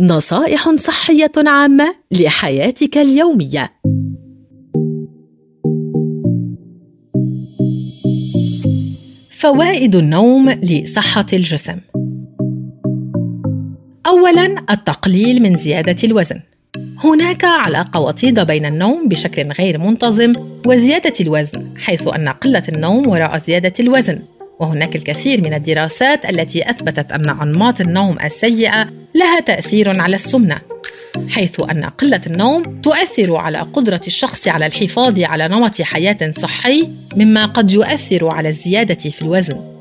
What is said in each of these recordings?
نصائح صحية عامة لحياتك اليومية. فوائد النوم لصحة الجسم. أولاً التقليل من زيادة الوزن. هناك علاقة وطيدة بين النوم بشكل غير منتظم وزيادة الوزن حيث أن قلة النوم وراء زيادة الوزن. وهناك الكثير من الدراسات التي أثبتت أن أنماط النوم السيئة لها تأثير على السمنة حيث أن قلة النوم تؤثر على قدرة الشخص على الحفاظ على نمط حياة صحي مما قد يؤثر على الزيادة في الوزن.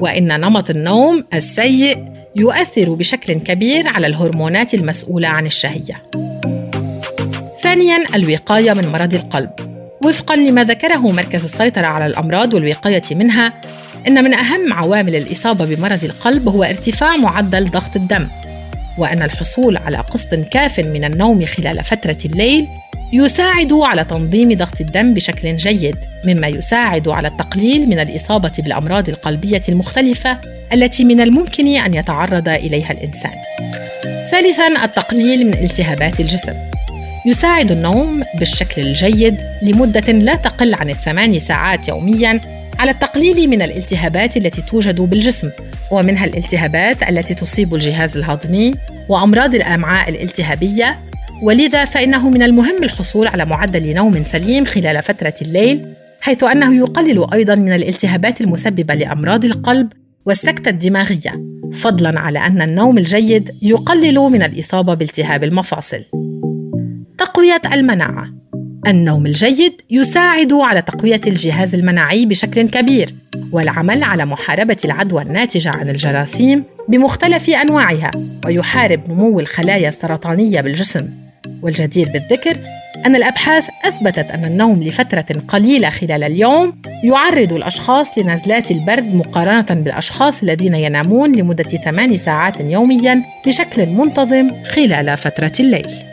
وإن نمط النوم السيء يؤثر بشكل كبير على الهرمونات المسؤولة عن الشهية. ثانيا الوقاية من مرض القلب. وفقا لما ذكره مركز السيطرة على الأمراض والوقاية منها إن من أهم عوامل الإصابة بمرض القلب هو ارتفاع معدل ضغط الدم وأن الحصول على قسط كاف من النوم خلال فترة الليل يساعد على تنظيم ضغط الدم بشكل جيد مما يساعد على التقليل من الإصابة بالأمراض القلبية المختلفة التي من الممكن أن يتعرض إليها الإنسان. ثالثا التقليل من التهابات الجسم. يساعد النوم بالشكل الجيد لمدة لا تقل عن الثمان ساعات يوميا على التقليل من الالتهابات التي توجد بالجسم ومنها الالتهابات التي تصيب الجهاز الهضمي وأمراض الأمعاء الالتهابية. ولذا فإنه من المهم الحصول على معدل نوم سليم خلال فترة الليل حيث أنه يقلل أيضا من الالتهابات المسببة لأمراض القلب والسكتة الدماغية فضلا على أن النوم الجيد يقلل من الإصابة بالتهاب المفاصل. تقوية المناعة. النوم الجيد يساعد على تقوية الجهاز المناعي بشكل كبير والعمل على محاربة العدوى الناتجة عن الجراثيم بمختلف أنواعها ويحارب نمو الخلايا السرطانية بالجسم والجدير بالذكر أن الأبحاث أثبتت أن النوم لفترة قليلة خلال اليوم يعرض الأشخاص لنزلات البرد مقارنة بالأشخاص الذين ينامون لمدة ثمان ساعات يوميا بشكل منتظم خلال فترة الليل.